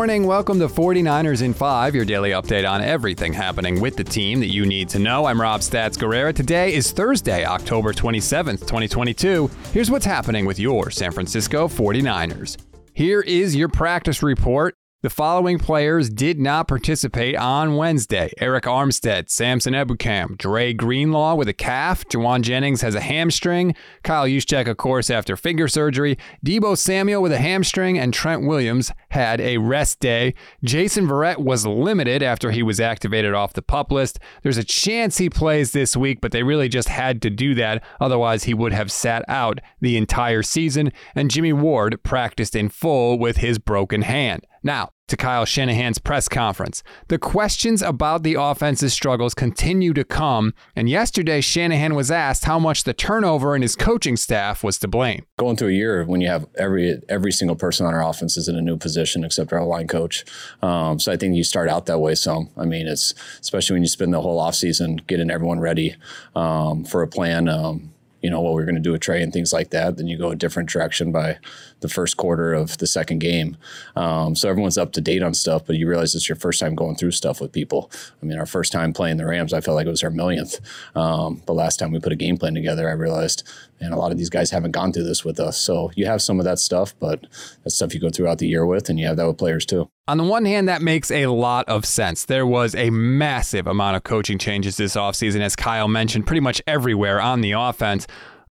morning. Welcome to 49ers in 5, your daily update on everything happening with the team that you need to know. I'm Rob Stats Guerrera. Today is Thursday, October 27th, 2022. Here's what's happening with your San Francisco 49ers. Here is your practice report. The following players did not participate on Wednesday Arik Armstead, Samson Ebukam, Dre Greenlaw with a calf, Jauan Jennings has a hamstring, Kyle Juszczyk, of course, after finger surgery, Deebo Samuel with a hamstring, and Trent Williams had a rest day. Jason Verrett was limited after he was activated off the PUP list. There's a chance he plays this week, but they really just had to do that. Otherwise, he would have sat out the entire season. And Jimmy Ward practiced in full with his broken hand. Now, to Kyle Shanahan's press conference. The questions about the offense's struggles continue to come, and yesterday Shanahan was asked how much the turnover in his coaching staff was to blame. Going through a year when you have every every single person on our offense is in a new position except our line coach, um, so I think you start out that way. Some, I mean, it's especially when you spend the whole offseason getting everyone ready um, for a plan. Um, you know what we are going to do with Trey and things like that, then you go a different direction by the first quarter of the second game. Um, so everyone's up to date on stuff, but you realize it's your first time going through stuff with people. I mean, our first time playing the Rams, I felt like it was our millionth. Um, but last time we put a game plan together, I realized, and a lot of these guys haven't gone through this with us. So you have some of that stuff, but that's stuff you go throughout the year with, and you have that with players too. On the one hand, that makes a lot of sense. There was a massive amount of coaching changes this offseason, as Kyle mentioned, pretty much everywhere on the offense.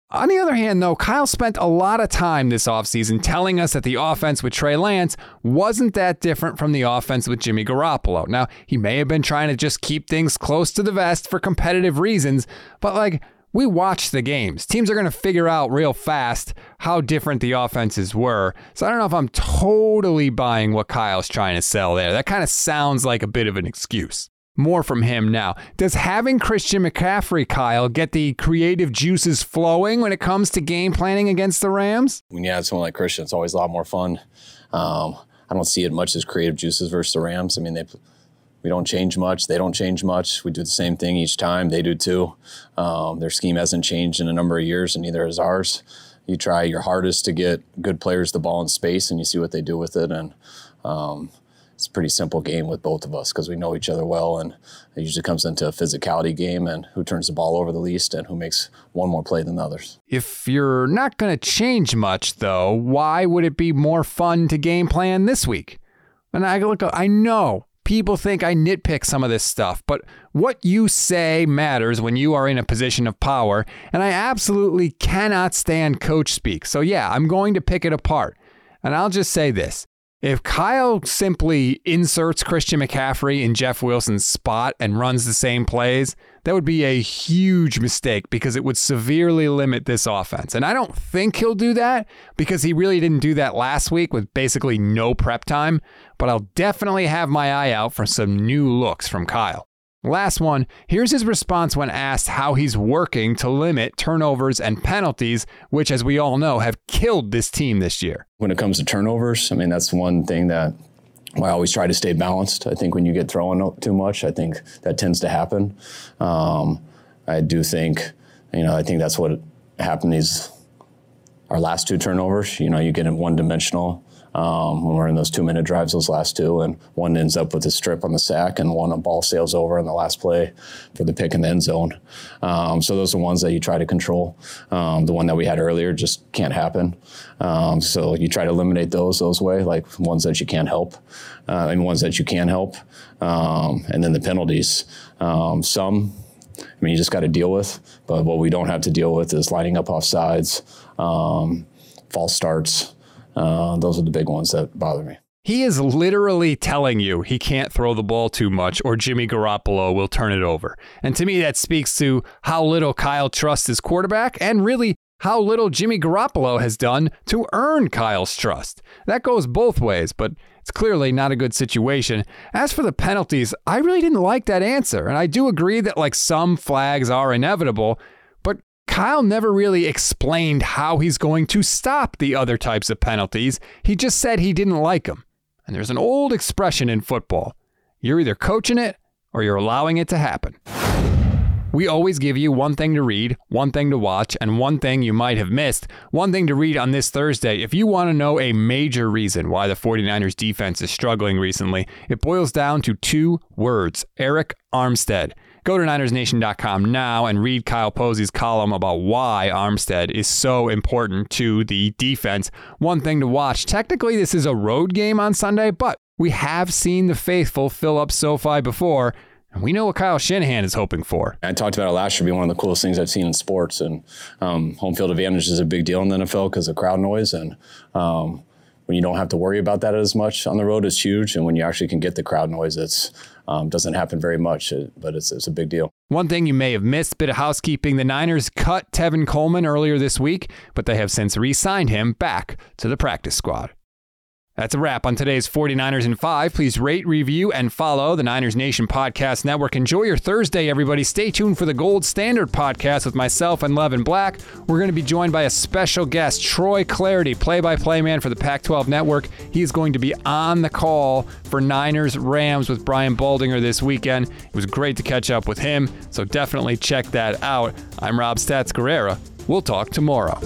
On the other hand, though, Kyle spent a lot of time this offseason telling us that the offense with Trey Lance wasn't that different from the offense with Jimmy Garoppolo. Now, he may have been trying to just keep things close to the vest for competitive reasons, but like, we watch the games. Teams are going to figure out real fast how different the offenses were. So I don't know if I'm totally buying what Kyle's trying to sell there. That kind of sounds like a bit of an excuse. More from him now. Does having Christian McCaffrey, Kyle, get the creative juices flowing when it comes to game planning against the Rams? When you have someone like Christian, it's always a lot more fun. Um, I don't see it much as creative juices versus the Rams. I mean, they we don't change much. They don't change much. We do the same thing each time. They do too. Um, their scheme hasn't changed in a number of years, and neither has ours. You try your hardest to get good players the ball in space, and you see what they do with it. And um, it's a pretty simple game with both of us because we know each other well, and it usually comes into a physicality game and who turns the ball over the least and who makes one more play than the others. If you're not going to change much, though, why would it be more fun to game plan this week? And I look, I know people think I nitpick some of this stuff, but what you say matters when you are in a position of power, and I absolutely cannot stand coach speak. So, yeah, I'm going to pick it apart. And I'll just say this if Kyle simply inserts Christian McCaffrey in Jeff Wilson's spot and runs the same plays, that would be a huge mistake because it would severely limit this offense. And I don't think he'll do that because he really didn't do that last week with basically no prep time. But I'll definitely have my eye out for some new looks from Kyle. Last one, here's his response when asked how he's working to limit turnovers and penalties, which, as we all know, have killed this team this year. When it comes to turnovers, I mean, that's one thing that I always try to stay balanced. I think when you get thrown too much, I think that tends to happen. Um, I do think, you know, I think that's what happened these our last two turnovers. You know, you get in one dimensional um, when we're in those two minute drives, those last two, and one ends up with a strip on the sack, and one a ball sails over on the last play for the pick in the end zone. Um, so those are ones that you try to control. Um, the one that we had earlier just can't happen. Um, so you try to eliminate those those way, like ones that you can't help, uh, and ones that you can help, um, and then the penalties. Um, some mean, you just got to deal with. But what we don't have to deal with is lining up off sides, um, false starts, uh, those are the big ones that bother me. He is literally telling you he can't throw the ball too much or Jimmy Garoppolo will turn it over. And to me, that speaks to how little Kyle trusts his quarterback and really how little Jimmy Garoppolo has done to earn Kyle's trust. That goes both ways, but it's clearly not a good situation. As for the penalties, I really didn't like that answer. And I do agree that like some flags are inevitable, but Kyle never really explained how he's going to stop the other types of penalties. He just said he didn't like them. And there's an old expression in football you're either coaching it or you're allowing it to happen. We always give you one thing to read, one thing to watch, and one thing you might have missed. One thing to read on this Thursday. If you want to know a major reason why the 49ers defense is struggling recently, it boils down to two words Arik Armstead. Go to NinersNation.com now and read Kyle Posey's column about why Armstead is so important to the defense. One thing to watch. Technically, this is a road game on Sunday, but we have seen the faithful fill up SoFi before. And we know what Kyle Shanahan is hoping for. I talked about it last year being one of the coolest things I've seen in sports. And um, home field advantage is a big deal in the NFL because of crowd noise. And um, when you don't have to worry about that as much on the road, it's huge. And when you actually can get the crowd noise, it um, doesn't happen very much, but it's, it's a big deal. One thing you may have missed, bit of housekeeping the Niners cut Tevin Coleman earlier this week, but they have since re signed him back to the practice squad. That's a wrap on today's 49ers in 5. Please rate, review, and follow the Niners Nation Podcast Network. Enjoy your Thursday, everybody. Stay tuned for the Gold Standard podcast with myself and Levin Black. We're going to be joined by a special guest, Troy Clardy, play by play man for the Pac 12 Network. He is going to be on the call for Niners Rams with Brian Baldinger this weekend. It was great to catch up with him, so definitely check that out. I'm Rob Stats Guerrera. We'll talk tomorrow.